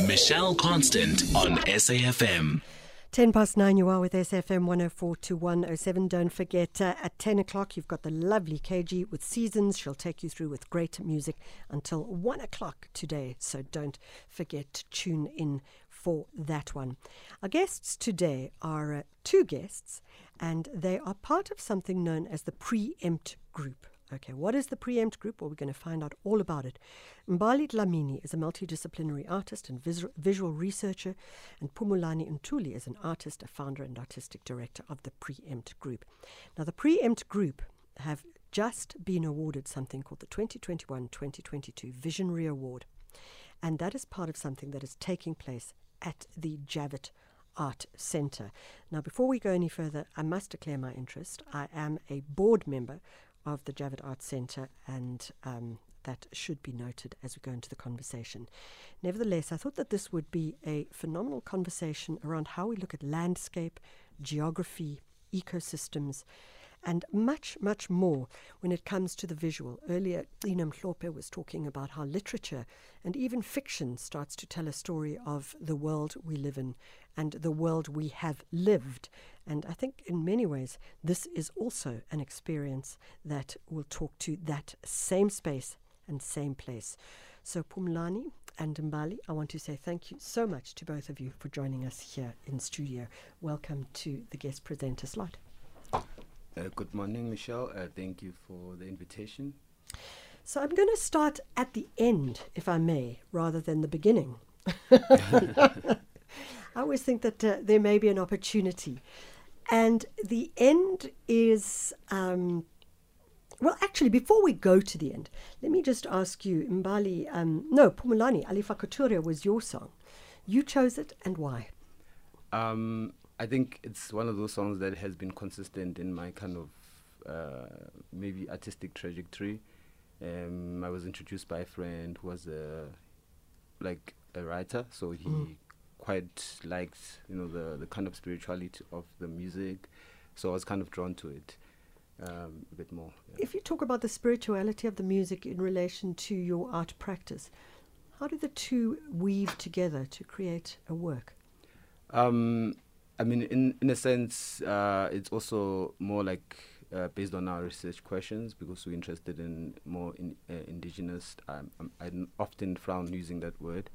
Michelle Constant on SAFM. 10 past 9, you are with SAFM 104 to 107. Don't forget, uh, at 10 o'clock, you've got the lovely KG with Seasons. She'll take you through with great music until 1 o'clock today. So don't forget to tune in for that one. Our guests today are uh, two guests, and they are part of something known as the Preempt Group. Okay, what is the Preempt Group? Well, we're going to find out all about it. Mbali Dlamini is a multidisciplinary artist and vis- visual researcher, and Pumulani Ntuli is an artist, a founder, and artistic director of the Preempt Group. Now, the Preempt Group have just been awarded something called the 2021 2022 Visionary Award, and that is part of something that is taking place at the Javett Art Centre. Now, before we go any further, I must declare my interest. I am a board member of the Javett Arts Centre, and um, that should be noted as we go into the conversation. Nevertheless, I thought that this would be a phenomenal conversation around how we look at landscape, geography, ecosystems, and much, much more when it comes to the visual. Earlier, Gcina Mhlophe was talking about how literature and even fiction starts to tell a story of the world we live in and the world we have lived. And I think in many ways, this is also an experience that will talk to that same space and same place. So, Pumlani and Mbali, I want to say thank you so much to both of you for joining us here in studio. Welcome to the guest presenter slot. Uh, good morning, Michelle. Uh, thank you for the invitation. So I'm going to start at the end, if I may, rather than the beginning. I always think that uh, there may be an opportunity. And the end is, um, well, actually, before we go to the end, let me just ask you, Mbali, um, no, Pumulani, Alice Coltrane was your song. You chose it, and why? Um, I think it's one of those songs that has been consistent in my kind of uh, maybe artistic trajectory. Um, I was introduced by a friend who was a like a writer, so he mm. quite liked you know the the kind of spirituality of the music, so I was kind of drawn to it um, a bit more. Yeah. If you talk about the spirituality of the music in relation to your art practice, how do the two weave together to create a work? Um, I mean, in in a sense, uh, it's also more like uh, based on our research questions because we're interested in more in, uh, indigenous. Um, um, I often frown using that word.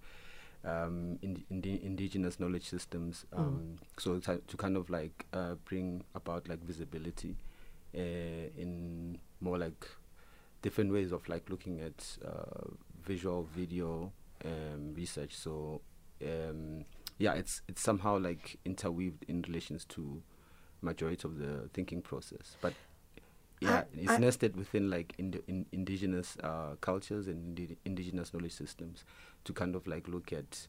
Um, in, in indigenous knowledge systems, mm. um, so to, to kind of like uh, bring about like visibility uh, in more like different ways of like looking at uh, visual video um, research. So um, yeah, it's it's somehow like interweaved in relations to majority of the thinking process. But yeah, I, it's I nested within like ind- in indigenous uh, cultures and indi- indigenous knowledge systems to kind of like look at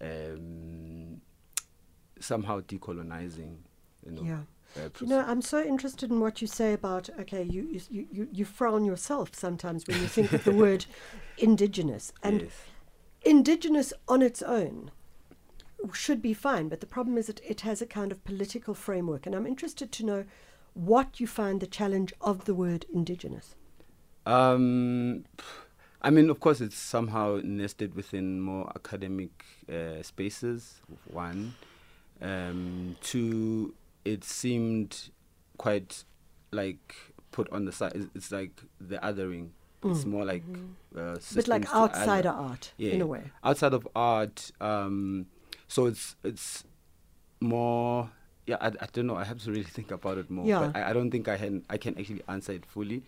um, somehow decolonizing, you know. Yeah. Uh, you know, I'm so interested in what you say about okay, you you, you, you frown yourself sometimes when you think of the word indigenous and yes. indigenous on its own should be fine, but the problem is that it has a kind of political framework. And I'm interested to know what you find the challenge of the word indigenous. Um, I mean, of course, it's somehow nested within more academic uh, spaces, one. Um, two, it seemed quite like put on the side. It's, it's like the othering. Mm. It's more like mm-hmm. uh, but like outsider art yeah, in a way. Outside of art, um, so it's it's more. Yeah, I, I don't know. I have to really think about it more. Yeah. But I, I don't think I can I can actually answer it fully.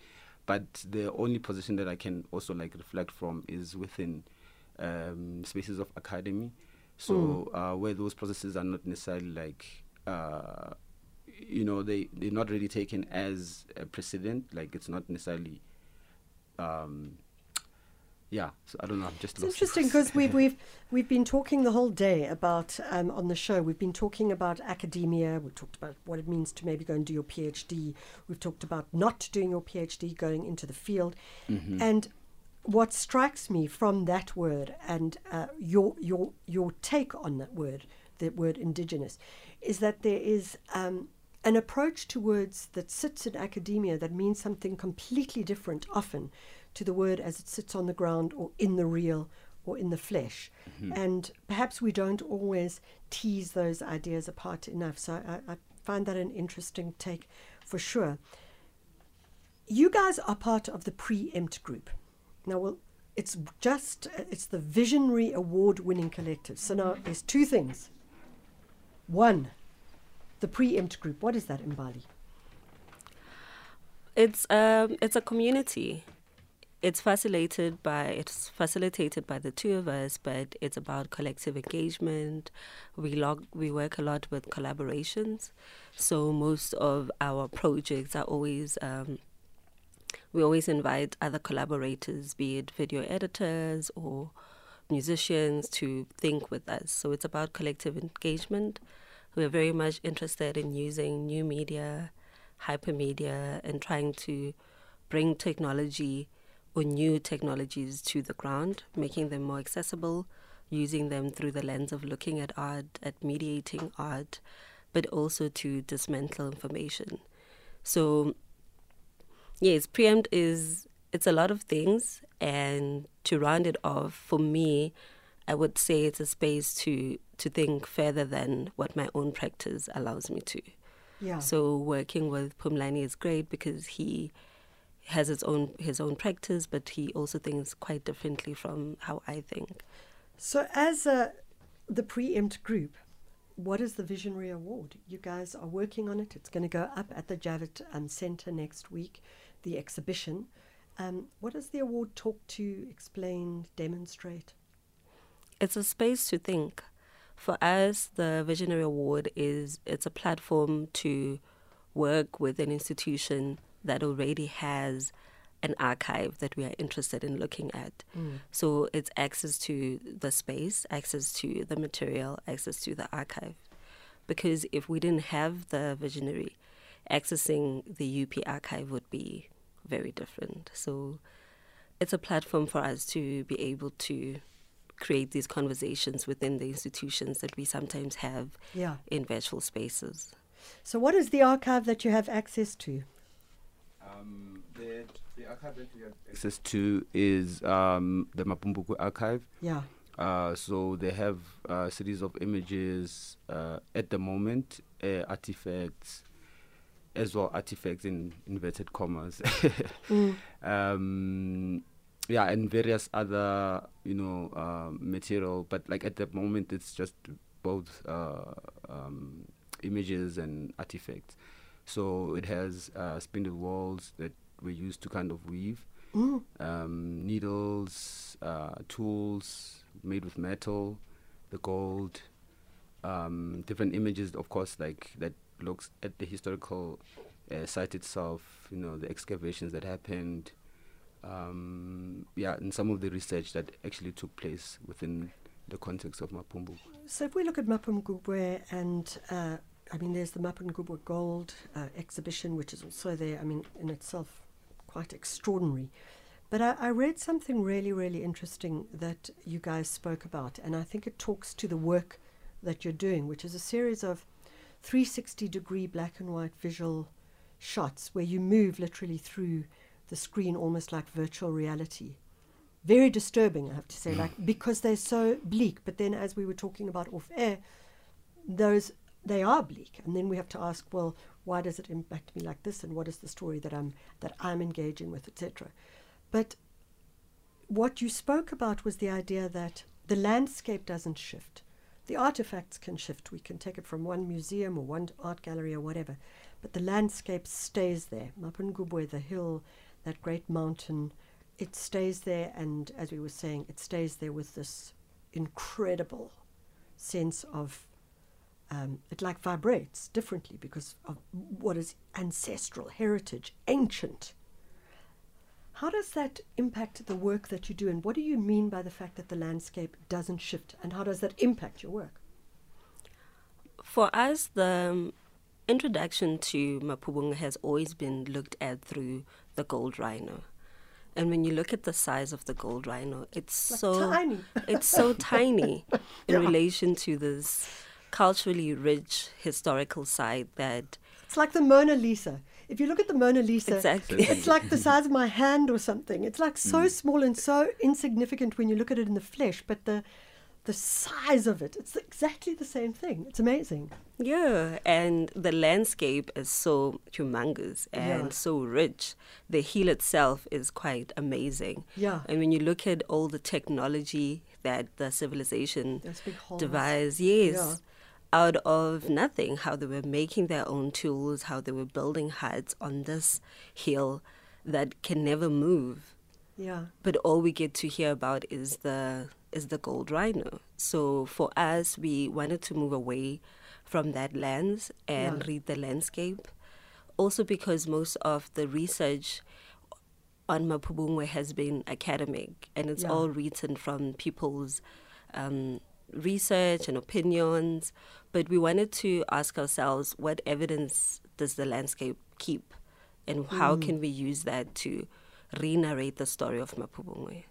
But the only position that I can also like reflect from is within um, spaces of academy. So mm. uh, where those processes are not necessarily like uh, you know they they're not really taken as a precedent. Like it's not necessarily um, yeah, so I don't know. I'm just it's interesting because we've we've we've been talking the whole day about um, on the show. We've been talking about academia. We've talked about what it means to maybe go and do your PhD. We've talked about not doing your PhD, going into the field, mm-hmm. and what strikes me from that word and uh, your your your take on that word, the word indigenous, is that there is. Um, an approach to words that sits in academia that means something completely different often to the word as it sits on the ground or in the real or in the flesh. Mm-hmm. And perhaps we don't always tease those ideas apart enough. So I, I find that an interesting take for sure. You guys are part of the Preempt group. Now, well, it's just, it's the Visionary Award winning collective. So now there's two things. One, the Preempt group. What is that, Mbali? It's um it's a community. It's facilitated by it's facilitated by the two of us, but it's about collective engagement. We log we work a lot with collaborations, so most of our projects are always um, we always invite other collaborators, be it video editors or musicians, to think with us. So it's about collective engagement. We're very much interested in using new media, hypermedia, and trying to bring technology or new technologies to the ground, making them more accessible, using them through the lens of looking at art, at mediating art, but also to dismantle information. So Yes, preempt is it's a lot of things, and to round it off, for me, I would say it's a space to to think further than what my own practice allows me to. Yeah. So working with Pumlani is great because he has his own his own practice, but he also thinks quite differently from how I think. So, as uh, the preempt group, what is the Visionary Award? You guys are working on it. It's going to go up at the Javett um, Centre next week, the exhibition. Um, what does the award talk to, explain, demonstrate? It's a space to think. For us, the Visionary Award is it's a platform to work with an institution that already has an archive that we are interested in looking at. Mm. So it's access to the space, access to the material, access to the archive. Because if we didn't have the visionary, accessing the UP archive would be very different. So it's a platform for us to be able to create these conversations within the institutions that we sometimes have Yeah. in virtual spaces. So, what is the archive that you have access to? Um, the, the archive that we have access to is um, the Mapungubwe archive. Yeah. Uh, so they have a series of images uh, at the moment, uh, artifacts, as well artifacts in inverted commas. um, yeah, and various other you know um, material, but like at the moment it's just both uh, um, images and artifacts. So it has uh, spindle walls that we used to kind of weave, um, needles, uh, tools made with metal, the gold, um, different images, of course, like that looks at the historical uh, site itself. You know, the excavations that happened. Um, yeah, and some of the research that actually took place within the context of Mapungubwe. So, if we look at Mapungubwe and uh, I mean, there's the Mapungubwe Gold uh, exhibition, which is also there, I mean, in itself quite extraordinary. But I, I read something really, really interesting that you guys spoke about, and I think it talks to the work that you're doing, which is a series of 360 degree black and white visual shots where you move literally through the screen almost like virtual reality. Very disturbing, I have to say, like because they're so bleak. But then, as we were talking about off air, those they are bleak, and then we have to ask, well, why does it impact me like this, and what is the story that I'm that I'm engaging with, etc. But what you spoke about was the idea that the landscape doesn't shift. The artifacts can shift. We can take it from one museum or one art gallery or whatever, but the landscape stays there. Mapungubwe, the hill, that great mountain, it stays there, and as we were saying, it stays there with this incredible sense of um, it like vibrates differently because of what is ancestral heritage, ancient. How does that impact the work that you do, and what do you mean by the fact that the landscape doesn't shift, and how does that impact your work? For us, the um, introduction to Mapubunga has always been looked at through the gold rhino. And when you look at the size of the gold rhino, it's Like so tiny. it's so tiny in Yeah. relation to this culturally rich historical site that It's like the Mona Lisa. if you look at the Mona Lisa, Exactly. it's like the size of my hand or something. It's like so Mm. small and so insignificant when you look at it in the flesh, but the the size of it, it's exactly the same thing. It's amazing. Yeah, and the landscape is so humongous and Yeah. so rich. The hill itself is quite amazing. Yeah. And when you look at all the technology that the civilization Those big holes. devised, yes, Yeah. Out of nothing, how they were making their own tools, how they were building huts on this hill that can never move Yeah. but all we get to hear about is the is the gold rhino. So for us, we wanted to move away from that lens and Yeah. read the landscape. Also because most of the research on Mapubungwe has been academic and it's Yeah. all written from people's um, research and opinions. But we wanted to ask ourselves what evidence does the landscape keep and how Mm. can we use that to re narrate the story of Mapubungwe?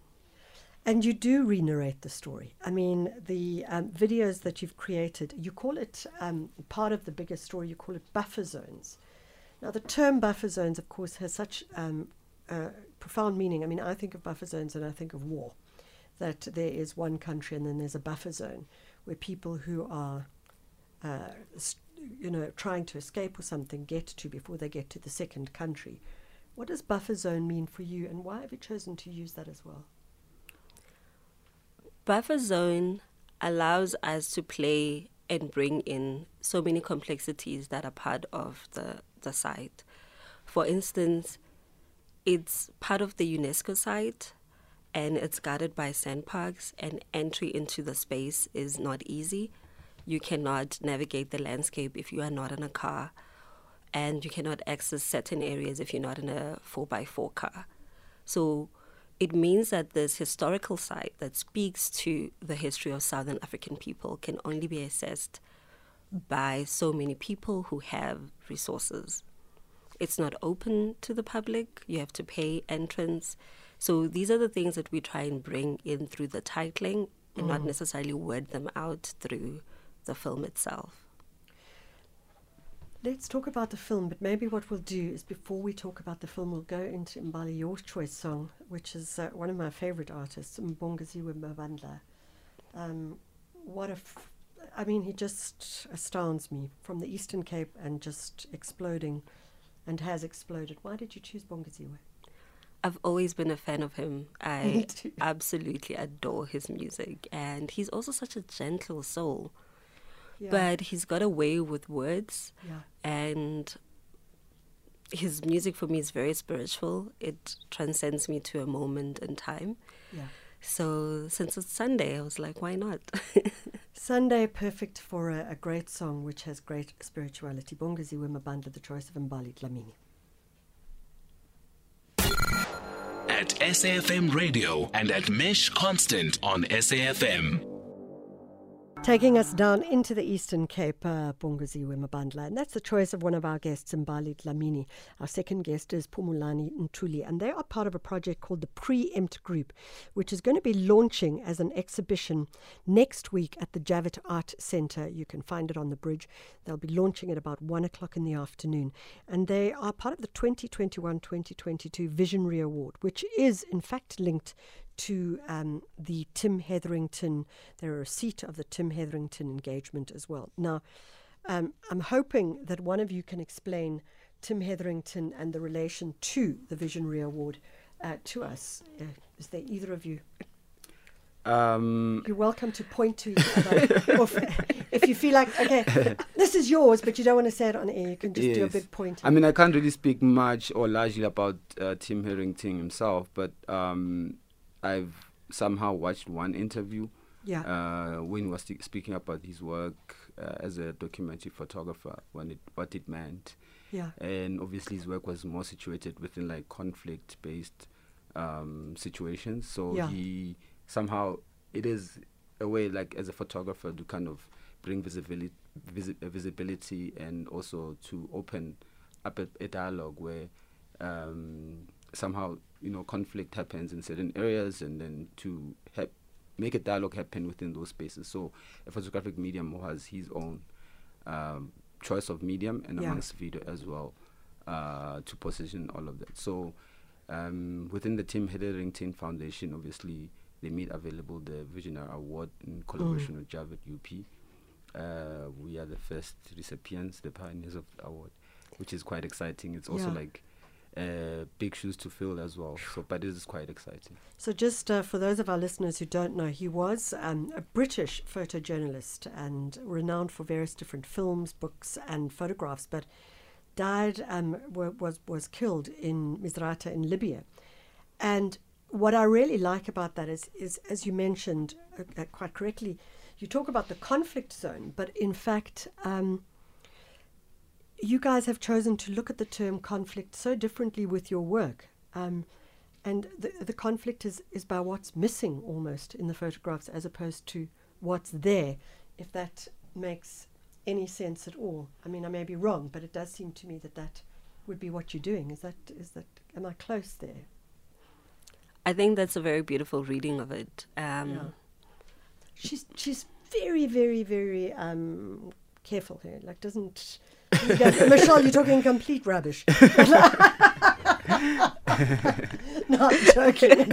And you do re-narrate the story. I mean, the um, videos that you've created, you call it um, part of the bigger story. You call it buffer zones. Now, the term buffer zones, of course, has such um, uh, profound meaning. I mean, I think of buffer zones and I think of war. That there is one country and then there's a buffer zone where people who are, uh, you know, trying to escape or something get to before they get to the second country. What does buffer zone mean for you, and why have you chosen to use that as well? Buffer zone allows us to play and bring in so many complexities that are part of the, the site. For instance, it's part of the UNESCO site and it's guarded by SANParks, and entry into the space is not easy. You cannot navigate the landscape if you are not in a car, and you cannot access certain areas if you're not in a 4x4 car. So it means that this historical site that speaks to the history of Southern African people can only be assessed by so many people who have resources. It's not open to the public, you have to pay entrance. So these are the things that we try and bring in through the titling and not necessarily word them out through the film itself. Let's talk about the film, but maybe what we'll do is before we talk about the film, we'll go into Mbali, your choice song, which is uh, one of my favorite artists, Bongeziwe Mabandla. Um, what a, f- I mean, he just astounds me from the Eastern Cape and just exploding and has exploded. Why did you choose Bongeziwe? I've always been a fan of him. I absolutely adore his music, and he's also such a gentle soul. Yeah. But he's got a way with words, yeah. and his music for me is very spiritual. It transcends me to a moment in time. Yeah. So since it's Sunday, I was like, why not? Sunday, perfect for a, a great song which has great spirituality. Bongeziwe Mabandla, the choice of Mbali Dlamini. At SAFM Radio and at Mesh Constant on SAFM. Taking us down into the Eastern Cape, uh, Bongeziwe Mabandla. And that's the choice of one of our guests, Mbali Dlamini. Our second guest is Pumulani Ntuli, and they are part of a project called the Preempt Group, which is going to be launching as an exhibition next week at the Javett Art Centre. You can find it on the bridge. They'll be launching at about one o'clock in the afternoon. And they are part of the 2021 2022 Visionary Award, which is in fact linked to um, the Tim Hetherington. They're a seat of the Tim Hetherington engagement as well. Now, um, I'm hoping that one of you can explain Tim Hetherington and the relation to the Visionary Award uh, to us. Uh, is there either of you? Um, You're welcome to point to each other. or if, you feel like, okay, this is yours, but you don't want to say it on air, you can just do a big point. I mean, I can't really speak much or largely about uh, Tim Hetherington himself, but um, I've somehow watched one interview yeah. uh, when he was sti- speaking about his work uh, as a documentary photographer, when it, what it meant. yeah. And obviously, his work was more situated within like conflict based um, situations. So Yeah. he somehow, it is a way, like as a photographer, to kind of bring visibility, visi- uh, visibility and also to open up a, a dialogue where um, somehow, you know, conflict happens in certain areas and then to help make a dialogue happen within those spaces. So a photographic medium has his own um, choice of medium and Yeah. amongst video as well. uh, to position all of that. So um, within the Tim Hetherington Foundation, obviously they made available the Visionary Award in collaboration with Javett UP. Uh, we are the first recipients, the pioneers of the award, which is quite exciting. It's also Yeah. like uh, big shoes to fill as well. So, but this is quite exciting. So, just uh, for those of our listeners who don't know, he was um, a British photojournalist and renowned for various different films, books, and photographs, but died um, wa- was was killed in Misrata in Libya. And what I really like about that is, is as you mentioned uh, uh, quite correctly, you talk about the conflict zone, but in fact. Um, you guys have chosen to look at the term conflict so differently with your work. Um, and the, the conflict is, is by what's missing almost in the photographs as opposed to what's there, if that makes any sense at all. I mean, I may be wrong, but it does seem to me that that would be what you're doing. Is that, is that, am I close there? I think that's a very beautiful reading of it. Um, Yeah. She's, she's very, very, very um, careful here. Like, doesn't. Michelle, you're talking complete rubbish. Not joking.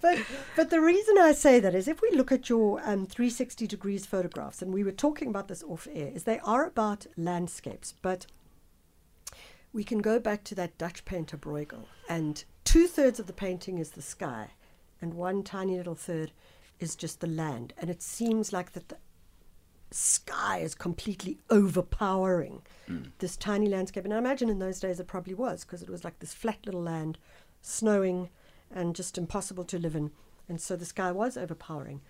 but but the reason I say that is if we look at your um, 360 degrees photographs, and we were talking about this off air, is they are about landscapes, but we can go back to that Dutch painter Bruegel, and two thirds of the painting is the sky, and one tiny little third is just the land, and it seems like that the sky is completely overpowering this tiny landscape. And I imagine in those days it probably was because it was like this flat little land, snowing, and just impossible to live in. And so the sky was overpowering.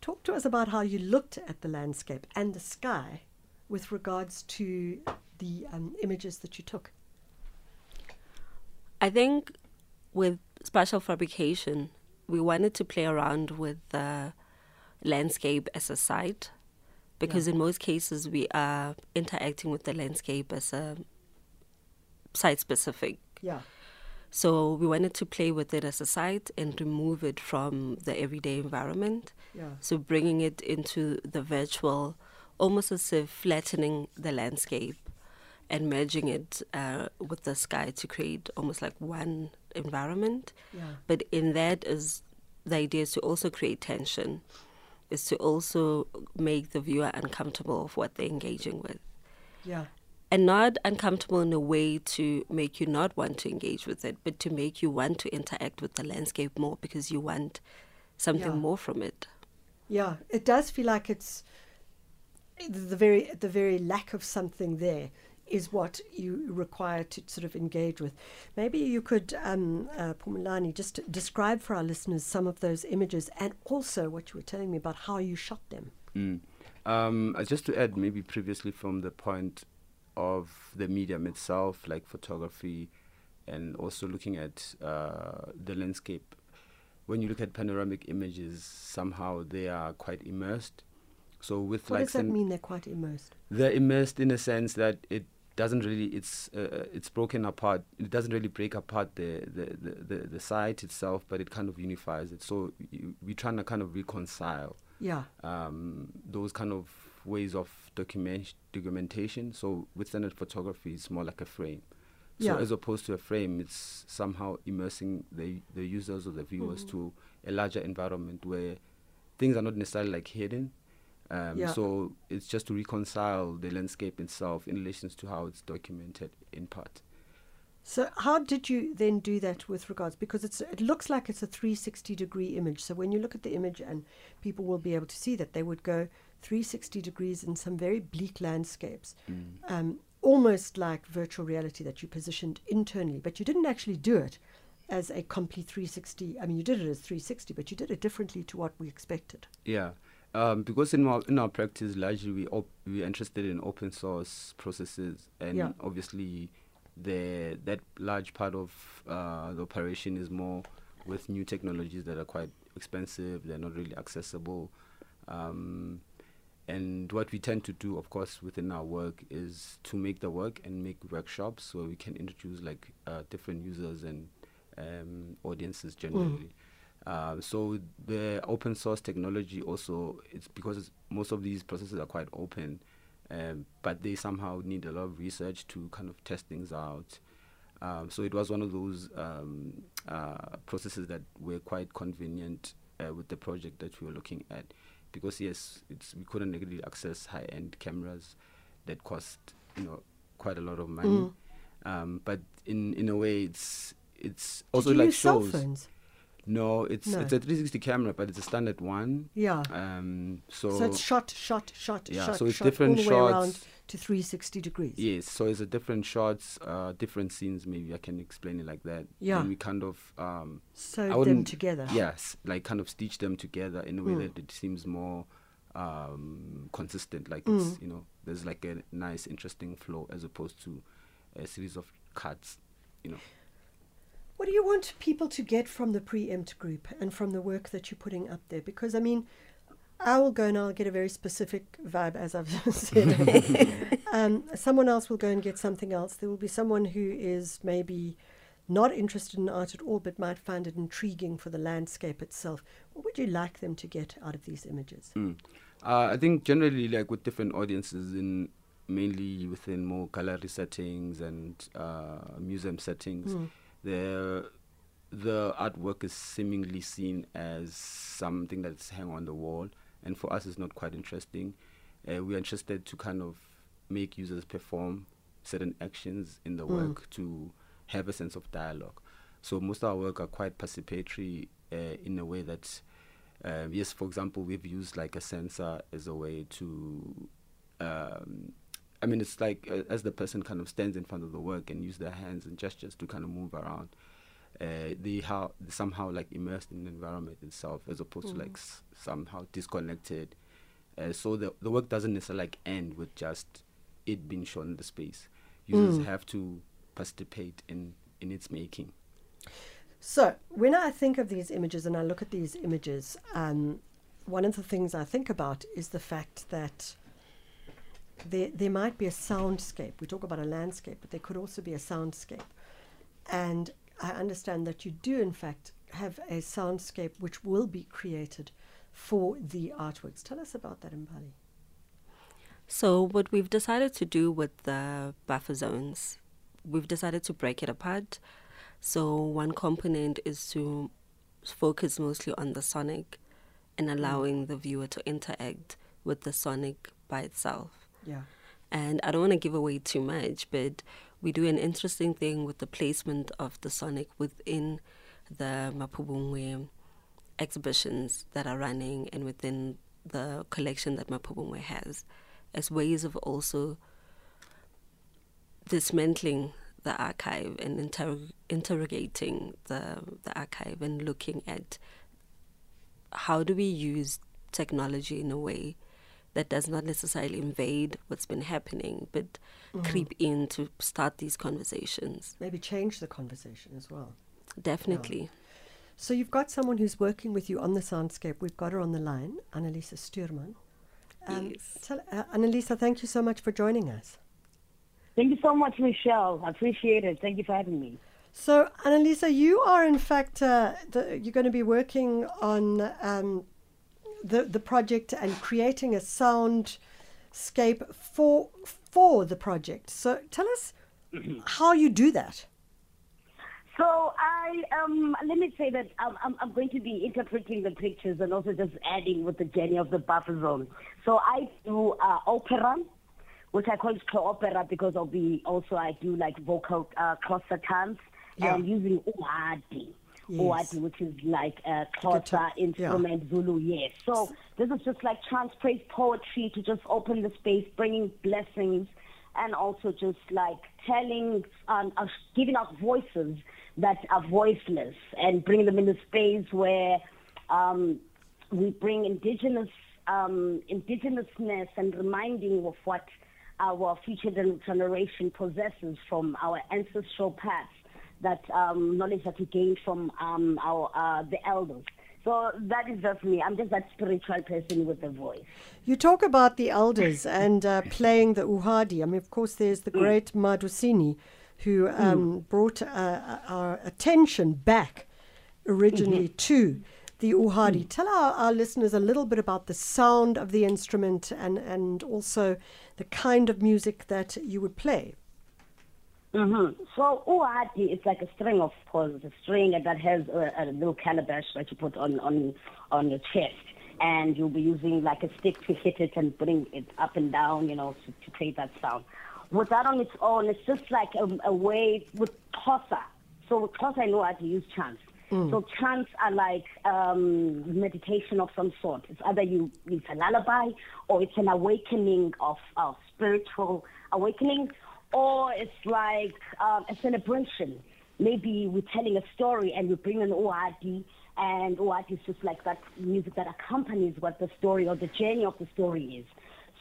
Talk to us about how you looked at the landscape and the sky with regards to the um, images that you took. I think with spatial fabrication, we wanted to play around with the landscape as a site because in most cases we are interacting with the landscape as a site specific. Yeah. So we wanted to play with it as a site and remove it from the everyday environment. Yeah. So bringing it into the virtual, almost as if flattening the landscape and merging it uh, with the sky to create almost like one environment. Yeah. But in that is the idea is to also create tension, is to also make the viewer uncomfortable of what they're engaging with. Yeah. And not uncomfortable in a way to make you not want to engage with it, but to make you want to interact with the landscape more because you want something Yeah. more from it. Yeah, it does feel like it's the very the very lack of something there is what you require to sort of engage with. Maybe you could, um, uh, Pumulani, just describe for our listeners some of those images and also what you were telling me about how you shot them. Mm. Um, uh, just to add, maybe previously from the point of the medium itself, like photography, and also looking at uh, the landscape. When you look at panoramic images, somehow they are quite immersed. So with What like does that mean? They're quite immersed. they're immersed in a sense that it doesn't really it's uh, it's broken apart it doesn't really break apart the the, the, the the site itself but it kind of unifies it so you, we're trying to kind of reconcile Yeah. um, those kind of ways of document documentation so with standard photography it's more like a frame so Yeah. as opposed to a frame it's somehow immersing the the users or the viewers to a larger environment where things are not necessarily like hidden um, Yeah. so it's just to reconcile the landscape itself in relation to how it's documented in part So how did you then do that with regards? Because it's it looks like it's a 360 degree image. So when you look at the image, and people will be able to see that they would go 360 degrees in some very bleak landscapes, um, almost like virtual reality that you positioned internally, but you didn't actually do it as a complete 360. I mean, you did it as 360, but you did it differently to what we expected. Yeah, um, because in our in our practice, largely we op- we're interested in open source processes, and Yeah. obviously, the that large part of uh, the operation is more with new technologies that are quite expensive. They're not really accessible, um, and what we tend to do, of course, within our work is to make the work and make workshops where we can introduce like uh, different users and um, audiences generally. Uh, so the open source technology also it's because most of these processes are quite open. um, but they somehow need a lot of research to kind of test things out. Um, so it was one of those um, uh, processes that were quite convenient uh, with the project that we were looking at, because yes, it's we couldn't really access high-end cameras that cost you know quite a lot of money, Mm. um, but in in a way it's it's also Did you like use cell shows. phones? No, it's No. it's a 360 camera, but it's a standard one. Yeah. Um, so, So, it's shot, shot, shot, Yeah, shot, so it's shot different all the way around to 360 degrees. yes, so it's a different shots, uh, different scenes. Maybe I can explain it like that. Yeah. And we kind of um, Sewed I them together. Yes, like kind of stitch them together in a way Mm. that it seems more um, consistent. Like Mm. it's you know, there's like a nice, interesting flow as opposed to a series of cuts. You know. What do you want people to get from the preempt group and from the work that you're putting up there? Because I mean, I will go and I'll get a very specific vibe, as I've said. um, someone else will go and get something else. There will be someone who is maybe not interested in art at all, but might find it intriguing for the landscape itself. What would you like them to get out of these images? Mm. Uh, I think generally, like with different audiences, in mainly within more gallery settings and uh, museum settings, Mm. The the artwork is seemingly seen as something that's hang on the wall, and for us, it's not quite interesting. Uh, we are interested to kind of make users perform certain actions in the Mm. work to have a sense of dialogue. So most of our work are quite participatory uh, in a way that um, yes, for example, we've used like a sensor as a way to. Um, I mean, it's like uh, as the person kind of stands in front of the work and use their hands and gestures to kind of move around. Uh, they how somehow like immersed in the environment itself, as opposed to like s- somehow disconnected. Uh, so the the work doesn't necessarily like end with just it being shown in the space. Users Mm. have to participate in in its making. So, when I think of these images and I look at these images, um, one of the things I think about is the fact that there, there might be a soundscape. We talk about a landscape, but there could also be a soundscape. And I understand that you do, in fact, have a soundscape which will be created for the artworks. Tell us about that, Mbali. So, what we've decided to do with the buffer zones, we've decided to break it apart. So, one component is to focus mostly on the sonic and allowing the viewer to interact with the sonic by itself. Yeah. And I don't want to give away too much, but we do an interesting thing with the placement of the sonic within the Mapubungwe exhibitions that are running and within the collection that Mapubungwe has as ways of also dismantling the archive and interrog- interrogating the, the archive and looking at how do we use technology in a way that does not necessarily invade what's been happening, but creep in to start these conversations. Maybe change the conversation as well. Definitely. So you've got someone who's working with you on the soundscape. We've got her on the line, Annalisa Stuurman. Um, Yes. Tell, uh, Annalisa, thank you so much for joining us. Thank you so much, Michelle. I appreciate it. Thank you for having me. So, Annalisa, you are in fact uh, the, you're going to be working on um, the the project and creating a soundscape for for the project. So, tell us how you do that. So I um let me say that I'm, I'm I'm going to be interpreting the pictures and also just adding with the journey of the buffer zone. So I do uh, opera, which I call it opera because I'll be also I do like vocal uh, concertants Yeah. and using uhadi. Yes. Uhadi, which is like a Xhosa Guitar, yeah. instrument, Zulu, yes. So this is just like trance praise poetry to just open the space, bringing blessings, and also just like telling, um, uh, giving out voices that are voiceless and bringing them in a space where um, we bring indigenous um, indigenousness and reminding of what our future generation possesses from our ancestral past, that um, knowledge that we gained from um, our uh, the elders. So that is just me. I'm just that spiritual person with a voice. You talk about the elders and uh, playing the uhadi. I mean, of course, there's the great Madosini, who um, brought uh, our attention back originally to the uhadi. Tell our, our listeners a little bit about the sound of the instrument and, and also the kind of music that you would play. Mm-hmm. So uhadi is like a string of course, a string that has a, a little calabash that you put on, on, on your chest. And you'll be using like a stick to hit it and putting it up and down, you know, to, to create that sound. With that on its own, it's just like a, a way with Xhosa. So with Xhosa, I know how to use chants. So chants are like um, meditation of some sort. It's either you it's a lullaby or it's an awakening of uh, spiritual awakening, or it's like um, a celebration. Maybe we're telling a story and we bring an uhadi, and uhadi is just like that music that accompanies what the story or the journey of the story is.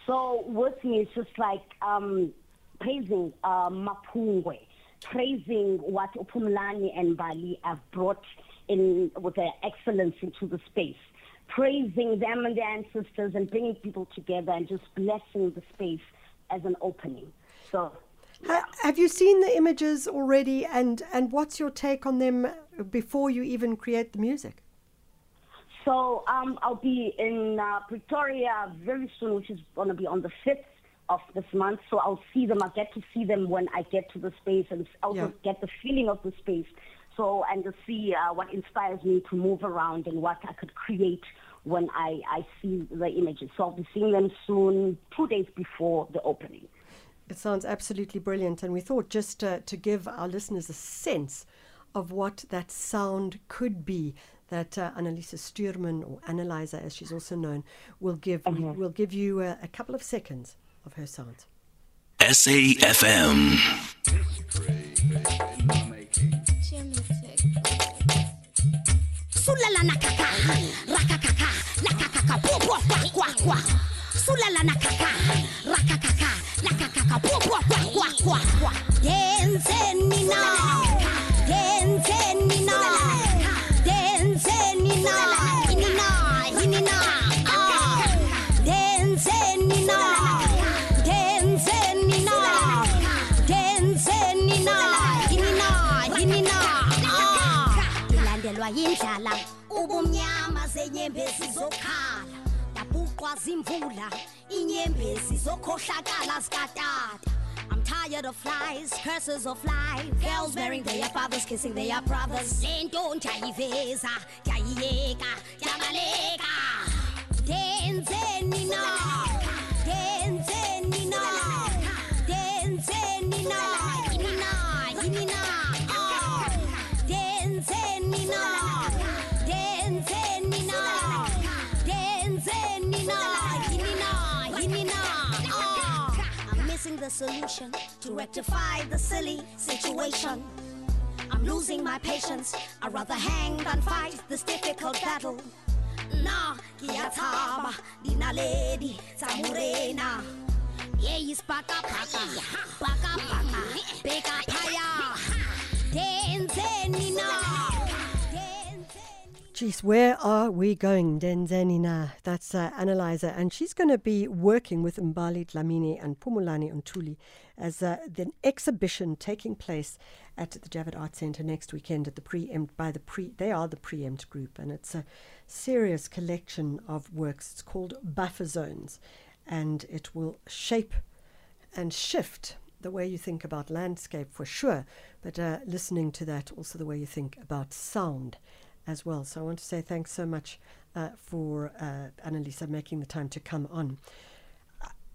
So with me, it's just like um, praising uh, Mapungwe, praising what Upumlani and Mbali have brought in with their excellence into the space, praising them and their ancestors and bringing people together and just blessing the space as an opening. So Ha- have you seen the images already, and, and what's your take on them before you even create the music? So um, I'll be in uh, Pretoria very soon, which is going to be on the 5th of this month. So I'll see them. I'll get to see them when I get to the space and also Yeah. get the feeling of the space. So, and to see uh, what inspires me to move around and what I could create when I, I see the images. So I'll be seeing them soon, two days before the opening. It sounds absolutely brilliant, and we thought just uh, to give our listeners a sense of what that sound could be that uh, Annalisa Stuurman, or Analyzer as she's also known, will give. We will give you uh, a couple of seconds of her sound. SAFM. Sulala na kaka, rakakaka, lakakaka, pua pua kwa kwa kwa. Sulala na kaka, rakakaka, lakakaka, pua pua kwa kwa kwa kwa. Dance na, dance na, dance na, inina, inina, ah. Dance na, dance na, dance na, inina, inina, ah. ilandelwa yindlala ubumnyama zenyembezi zokhala dabhuqwa zimvula inyembezi zokhohlakala zikatata I'm tired of lies, curses of life. Girls marrying their fathers, kissing their brothers. Lento ndiyayiveza, ndiyayiyeka, ndiyabaleka Denzeni na, denzeni na Denzeni na, yini na, yini na ah. Denzeni na, the solution to rectify the silly situation. I'm losing my patience. I'd rather hang than fight this difficult battle. Nah, kiataba, dinaledi, samurena. Yeah, is baka baka, baka baka, beka paya. Denzeni na, Geez, where are we going, Denzanina? That's uh, Analyzer, and she's going to be working with Mbali Dlamini and Pumulani Untuli as uh, the exhibition taking place at the Javett Art Centre next weekend at the preempt by the pre. They are the preempt group, and it's a serious collection of works. It's called Buffer Zones, and it will shape and shift the way you think about landscape for sure, but uh, listening to that, also the way you think about sound as well. So I want to say thanks so much uh, for uh, Annalisa making the time to come on.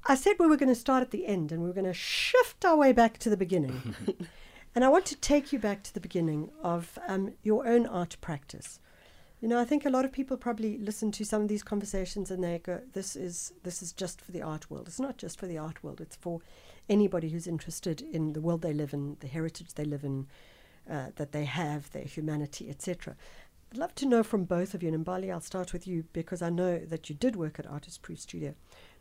I- said we were going to start at the end and we were going to shift our way back to the beginning. and I want to take you back to the beginning of um, your own art practice. You know, I think a lot of people probably listen to some of these conversations and they go, "This is this is just for the art world." It's not just for the art world. It's for anybody who's interested in the world they live in, the heritage they live in, uh, that they have, their humanity, etc. I'd love to know from both of you. And Mbali, I'll start with you because I know that you did work at Artist Proof Studio,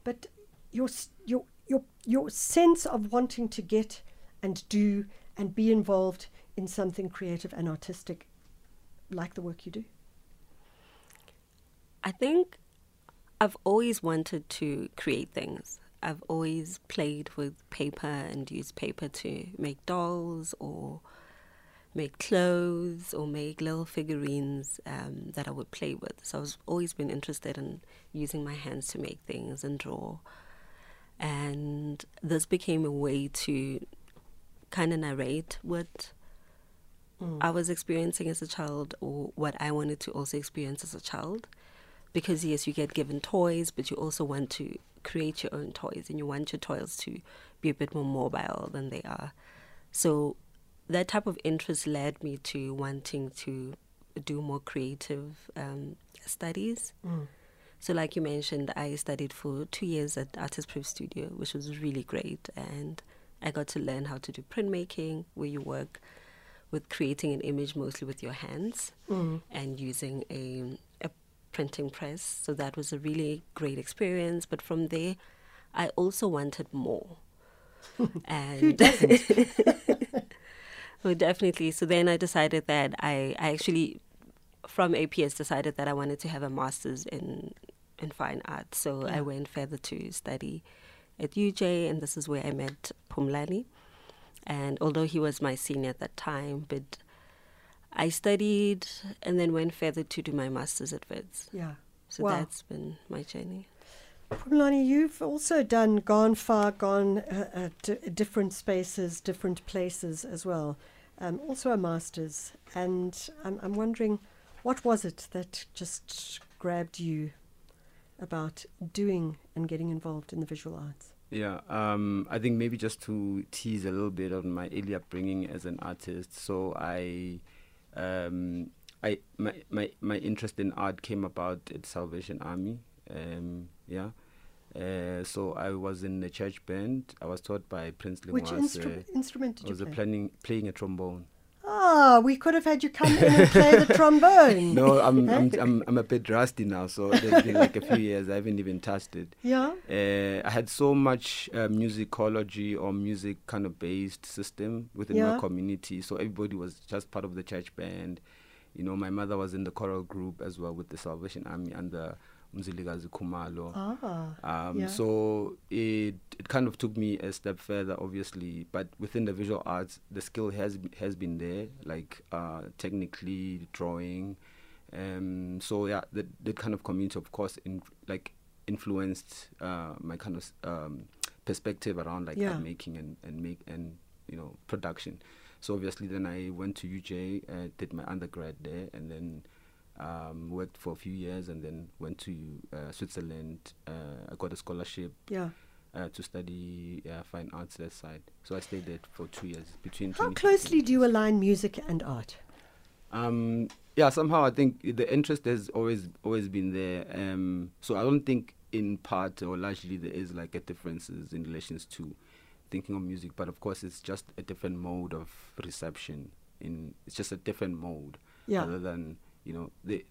but your your your your sense of wanting to get and do and be involved in something creative and artistic, like the work you do. I think I've always wanted to create things. I've always played with paper and used paper to make dolls or make clothes or make little figurines um, that I would play with. So I've always been interested in using my hands to make things and draw. And this became a way to kind of narrate what I was experiencing as a child or what I wanted to also experience as a child. Because, yes, you get given toys, but you also want to create your own toys and you want your toys to be a bit more mobile than they are. So, that type of interest led me to wanting to do more creative um, studies. So, like you mentioned, I studied for two years at Artist Proof Studio, which was really great. And I got to learn how to do printmaking, where you work with creating an image mostly with your hands and using a, a printing press. So, that was a really great experience. But from there, I also wanted more. and Who doesn't? well, definitely. So then I decided that I, I actually, from APS, decided that I wanted to have a master's in in fine art. So I went further to study at UJ, and this is where I met Pumlani. And although he was my senior at that time, but I studied and then went further to do my master's at Wits. Yeah. So Wow. that's been my journey. Pumlani, you've also done gone far, gone uh, uh, different spaces, different places as well. Um, also a master's, and I'm, I'm wondering, what was it that just grabbed you about doing and getting involved in the visual arts? Yeah, um, I think maybe just to tease a little bit on my early upbringing as an artist. So I, um, I my, my my interest in art came about at Salvation Army. Um, yeah, uh, so I was in the church band. I was taught by Prince Which Lingwas. instru- instrument I did you was uh, play? playing playing a trombone. Ah, we could have had you come in and play the trombone. No, I'm Eh? I'm, I'm I'm a bit rusty now. So there's been like a few years I haven't even touched it. Yeah. Uh, I had so much uh, musicology or music kind of based system within Yeah. my community. So everybody was just part of the church band. You know, my mother was in the choral group as well with the Salvation Army under Mzilikazi Khumalo. Ah. Um, yeah. So it it kind of took me a step further, obviously. But within the visual arts, the skill has has been there, like uh, technically drawing. Um, so yeah, the the kind of community, of course, in like influenced uh, my kind of um, perspective around like Yeah. art making and and make and you know production. So obviously, then I went to UJ, uh, did my undergrad there, and then um, worked for a few years, and then went to uh, Switzerland. Uh, I got a scholarship Yeah. uh, to study uh, fine arts that side. So I stayed there for two years between. How closely do you align music and art? um, yeah, somehow I think the interest has always always been there. Um, so I don't think in part or largely there is like a differences in relations to thinking of music, but of course it's just a different mode of reception. In it's just a different mode, Yeah. rather than you know the.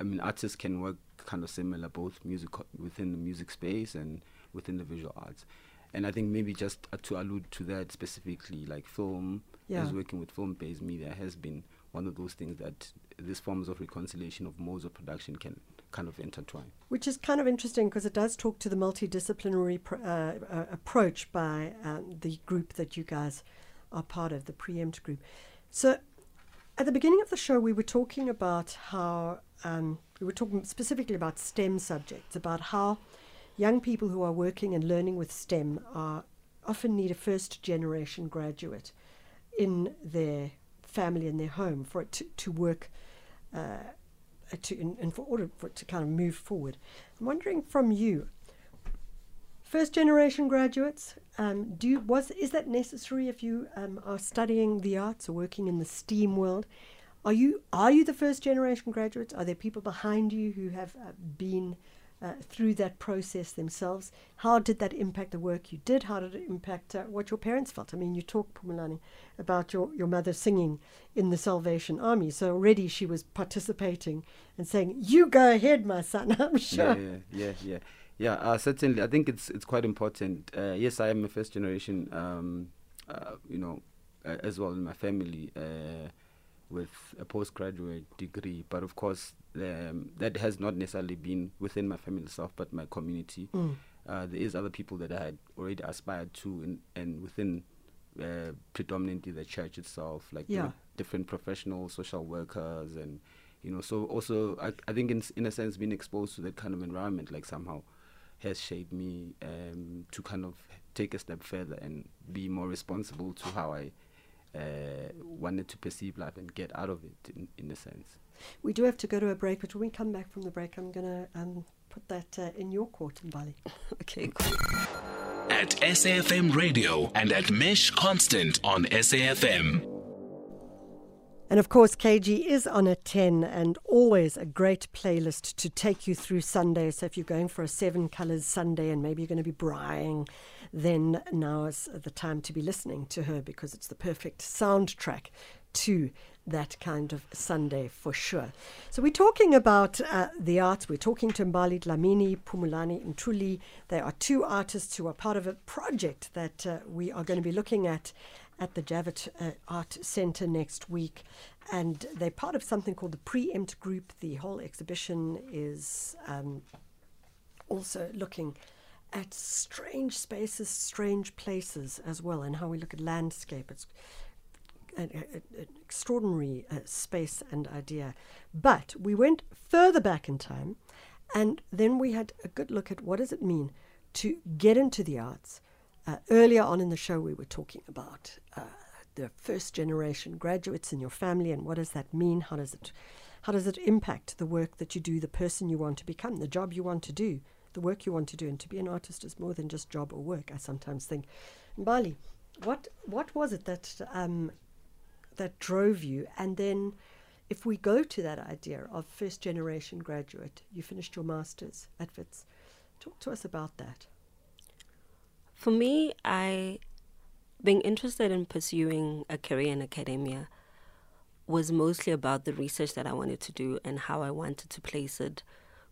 I mean, artists can work kind of similar, both music within the music space and within the visual arts. And I think maybe just uh, to allude to that specifically, like film, Yeah. as working with film-based media has been one of those things that these forms of reconciliation of modes of production can kind of intertwine. Which is kind of interesting because it does talk to the multidisciplinary pr- uh, uh, approach by um, the group that you guys are part of, the Preempt group. So, at the beginning of the show, we were talking about how um, we were talking specifically about STEM subjects, about how young people who are working and learning with STEM are often need a first generation graduate in their family in their home for it to, to work uh, to in for order for it to kind of move forward. I'm wondering from you, first generation graduates, um, do you, was is that necessary if you um, are studying the arts or working in the STEAM world? Are you are you the first generation graduates? Are there people behind you who have uh, been uh, through that process themselves? How did that impact the work you did? How did it impact uh, what your parents felt? I mean, you talked, Pumulani, about your, your mother singing in the Salvation Army. So already she was participating and saying, "You go ahead, my son." I'm sure. Yeah, yeah, yeah, yeah. Yeah, uh, certainly. I think it's it's quite important. Uh, yes, I am a first generation. Um, uh, you know, uh, as well in my family. Uh, with a postgraduate degree, but of course um, that has not necessarily been within my family itself, but my community. Mm. Uh, there is other people that I had already aspired to, and, and within uh, predominantly the church itself, like Yeah. different professional social workers and you know so also I, I think in in a sense being exposed to that kind of environment like somehow has shaped me um, to kind of take a step further and be more responsible to how I uh, wanted to perceive life and get out of it in, in a sense. We do have to go to a break, but when we come back from the break, I'm going to um, put that uh, in your court Mbali. Okay, cool. At SAFM Radio and at Mesh Constant on SAFM. And of course, KG is on a 10 and always a great playlist to take you through Sunday. So if you're going for a seven colors Sunday and maybe you're going to be brying, then now is the time to be listening to her because it's the perfect soundtrack to that kind of Sunday for sure. So we're talking about uh, the arts. We're talking to Mbali Dlamini, Pumulani Ntuli. They are two artists who are part of a project that uh, we are going to be looking at at the Javett uh, Art Centre next week. And they're part of something called the Preempt Group. The whole exhibition is um, also looking at strange spaces, strange places as well, and how we look at landscape. It's an, an extraordinary uh, space and idea. But we went further back in time, and then we had a good look at what does it mean to get into the arts. Uh, earlier on in the show, we were talking about uh, the first generation graduates in your family, and what does that mean? How does it, how does it impact the work that you do, the person you want to become, the job you want to do, the work you want to do? And to be an artist is more than just job or work. I sometimes think. Mbali, what what was it that um, that drove you? And then, if we go to that idea of first generation graduate, you finished your masters at Wits. Talk to us about that. For me, I being interested in pursuing a career in academia was mostly about the research that I wanted to do and how I wanted to place it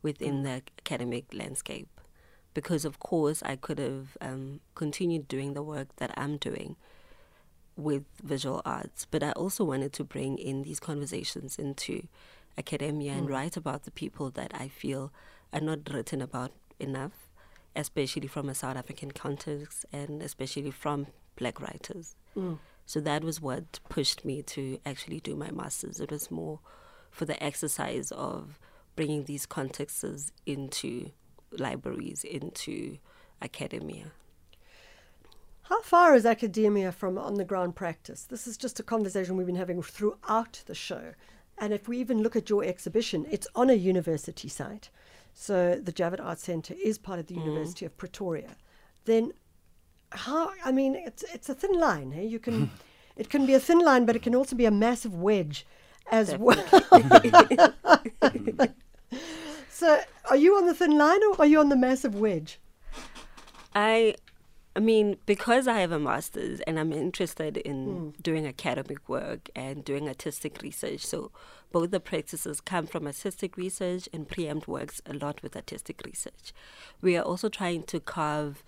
within the academic landscape. Because, of course, I could have um, continued doing the work that I'm doing with visual arts, but I also wanted to bring in these conversations into academia and write about the people that I feel are not written about enough, especially from a South African context and especially from black writers. Mm. So that was what pushed me to actually do my master's. It was more for the exercise of bringing these contexts into libraries, into academia. How far is academia from on the ground practice? This is just a conversation we've been having throughout the show. And if we even look at your exhibition, it's on a university site. So the Javett Art Centre is part of the mm. University of Pretoria. Then how I mean it's it's a thin line? You can it can be a thin line, but it can also be a massive wedge as well. so are you on the thin line or are you on the massive wedge? I I mean, because I have a master's and I'm interested in hmm. doing academic work and doing artistic research, so both the practices come from artistic research and preempt works a lot with artistic research. We are also trying to carve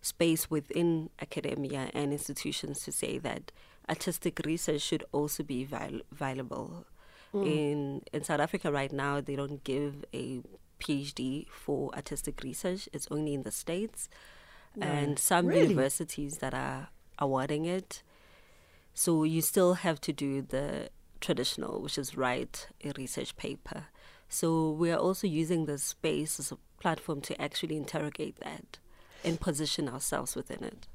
space within academia and institutions to say that artistic research should also be viable. viable. In in South Africa right now, they don't give a PhD for artistic research. It's only in the states, and some Really? universities that are awarding it. So you still have to do the traditional, which is write a research paper. So we are also using this space as a platform to actually interrogate that and position ourselves within it.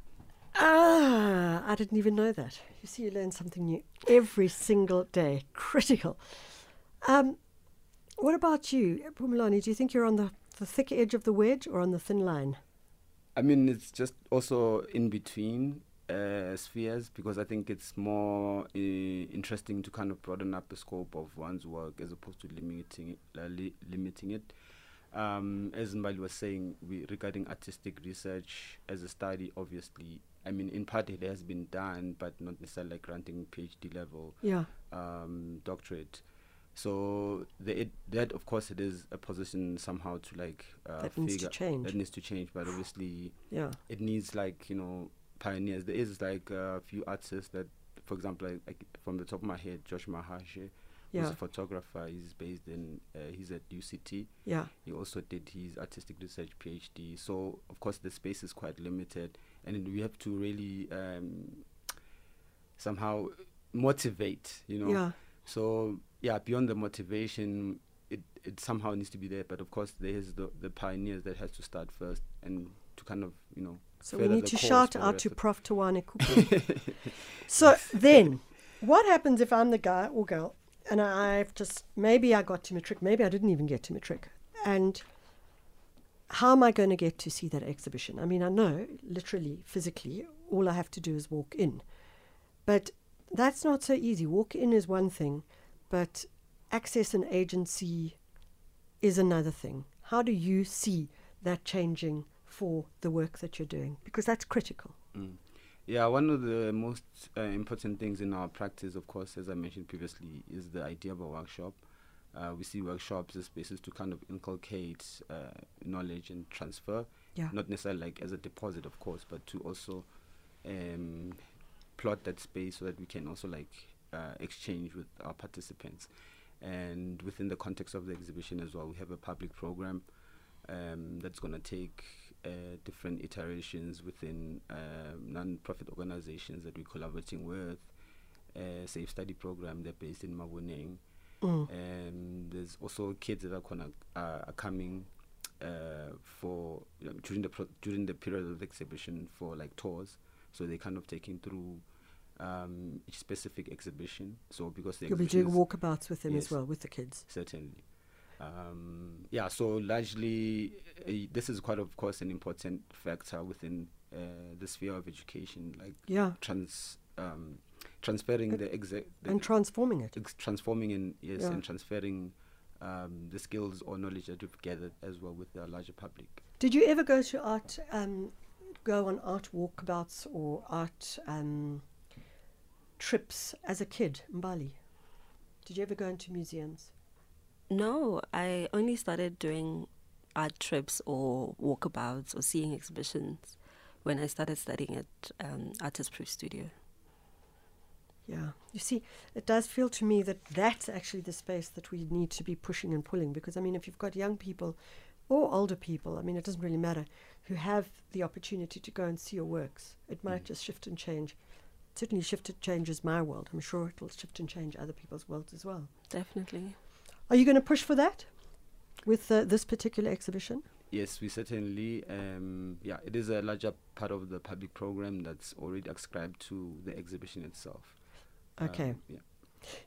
Ah, I didn't even know that. You see, you learn something new every single day. Critical. Um, what about you, Pumulani? Do you think you're on the, the thick edge of the wedge or on the thin line? I mean, it's just also in between uh, spheres because I think it's more uh, interesting to kind of broaden up the scope of one's work as opposed to limiting it. Uh, li- limiting it. Um, as Mbali was saying, we, regarding artistic research as a study, obviously, I mean, in part it has been done, but not necessarily like granting PhD level Yeah. um, doctorate. So the, it, that, of course, it is a position somehow to like uh, That needs to change. That needs to change, but obviously Yeah. it needs like you know pioneers. There is like a few artists that, for example, like, like from the top of my head, Josh Mahashe, who's Yeah. a photographer. He's based in uh, he's at UCT. Yeah. He also did his artistic research PhD. So of course the space is quite limited, and we have to really um, somehow motivate. You know. Yeah. So yeah, beyond the motivation, it it somehow needs to be there. But of course, there is the the pioneers that has to start first and kind of you know. So we need to shout out to Prof. Tawana Kupe. so then, what happens if I'm the guy or girl and I've just, maybe I got to matric, maybe I didn't even get to matric. And how am I going to get to see that exhibition? I mean, I know, literally, physically, all I have to do is walk in. But that's not so easy. Walk in is one thing, but access and agency is another thing. How do you see that changing for the work that you're doing? Because that's critical. Mm. Yeah, one of the most uh, important things in our practice, of course, as I mentioned previously, is the idea of a workshop. Uh, we see workshops as spaces to kind of inculcate uh, knowledge and transfer, Yeah. not necessarily like as a deposit, of course, but to also um, plot that space so that we can also like uh, exchange with our participants. And within the context of the exhibition as well, we have a public program um, that's going to take uh, different iterations within um, non-profit organizations that we're collaborating with. Uh, Safe Study Program, they're based in Maboneng. Mm. And there's also kids that are, uh, are coming uh, for you know, during the pro- during the period of the exhibition for like tours. So they're kind of taking through um, each specific exhibition. So because You'll be doing walkabouts with them as well, with the kids. certainly. Um, yeah, so largely, uh, this is quite, of course, an important factor within uh, the sphere of education, like Yeah. trans um, transferring the, exa- the And transforming it. ex- transforming in yes, Yeah. and transferring um, the skills or knowledge that we've gathered as well with the larger public. Did you ever go to art, um, go on art walkabouts or art um, trips as a kid Mbali? Did you ever go into museums? No, I only started doing art trips or walkabouts or seeing exhibitions when I started studying at um, Artist Proof Studio. Yeah. You see, it does feel to me that that's actually the space that we need to be pushing and pulling because, I mean, if you've got young people or older people, I mean, it doesn't really matter, who have the opportunity to go and see your works, it might just shift and change. Certainly, shift and changes my world. I'm sure it will shift and change other people's worlds as well. Definitely. Are you going to push for that with uh, this particular exhibition? Yes, we certainly. Um, yeah, it is a larger part of the public program that's already ascribed to the exhibition itself. Okay. Um, yeah.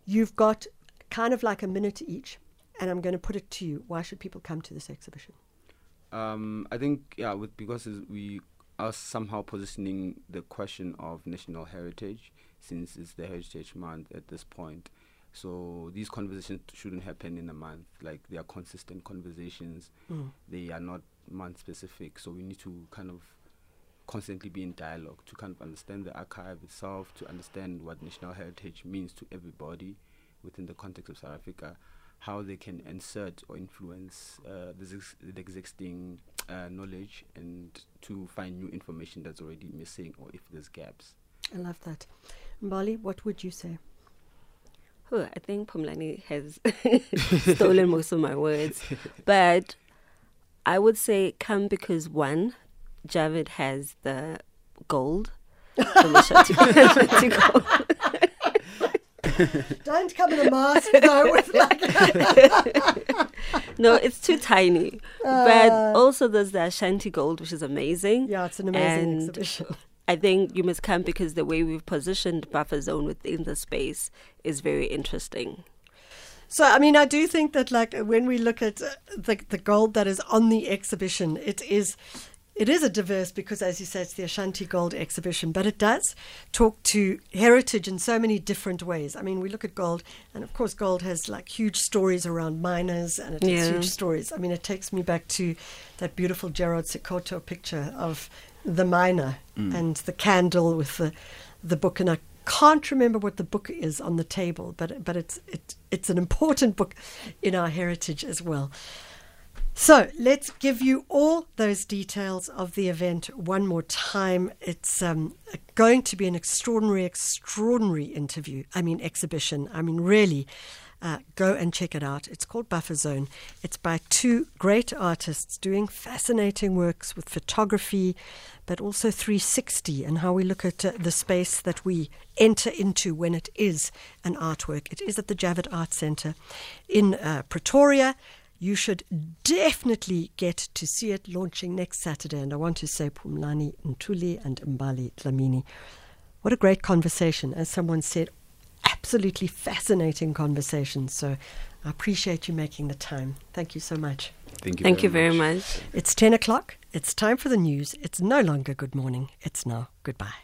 You've got kind of like a minute each, and I'm going to put it to you. Why should people come to this exhibition? Um, I think yeah, with because we are somehow positioning the question of national heritage since it's the Heritage Month at this point. So these conversations shouldn't happen in a month. Like they are consistent conversations. They are not month specific. So we need to kind of constantly be in dialogue to kind of understand the archive itself, to understand what national heritage means to everybody within the context of South Africa, how they can insert or influence uh, this ex- the existing uh, knowledge, and to find new information that's already missing or if there's gaps. I love that. Mbali, what would you say? Oh, I think Pumlani has stolen most of my words. But I would say come because one, Javett has the gold. from the Shanti- Shanti gold. Don't come in a mask though with like No, it's too tiny. Ah. but also there's the Ashanti gold, which is amazing. Yeah, it's an amazing And exhibition. I think you must come because the way we've positioned buffer zone within the space is very interesting. So, I mean, I do think that, like, when we look at uh, the the gold that is on the exhibition, it is it is a diverse because, as you say, it's the Ashanti Gold exhibition, but it does talk to heritage in so many different ways. I mean, we look at gold, and of course, gold has like huge stories around miners, and it has Yeah. huge stories. I mean, it takes me back to that beautiful Gerard Sekoto picture of the miner and the candle with the the book, and I can't remember what the book is on the table, but but it's it, it's an important book in our heritage as well. So let's give you all those details of the event one more time. It's um, going to be an extraordinary, extraordinary interview. I mean, exhibition. I mean, really. Uh, go and check it out. It's called Buffer Zone. It's by two great artists doing fascinating works with photography, but also 360 and how we look at uh, the space that we enter into when it is an artwork. It is at the Javett Art Centre in uh, Pretoria. You should definitely get to see it launching next Saturday. And I want to say Pumlani Ntuli and Mbali Dlamini. What a great conversation. As someone said, absolutely fascinating conversation. So I appreciate you making the time. Thank you so much. Thank you. Thank very you very much. much. It's 10 o'clock. It's time for the news. It's no longer good morning. It's now goodbye.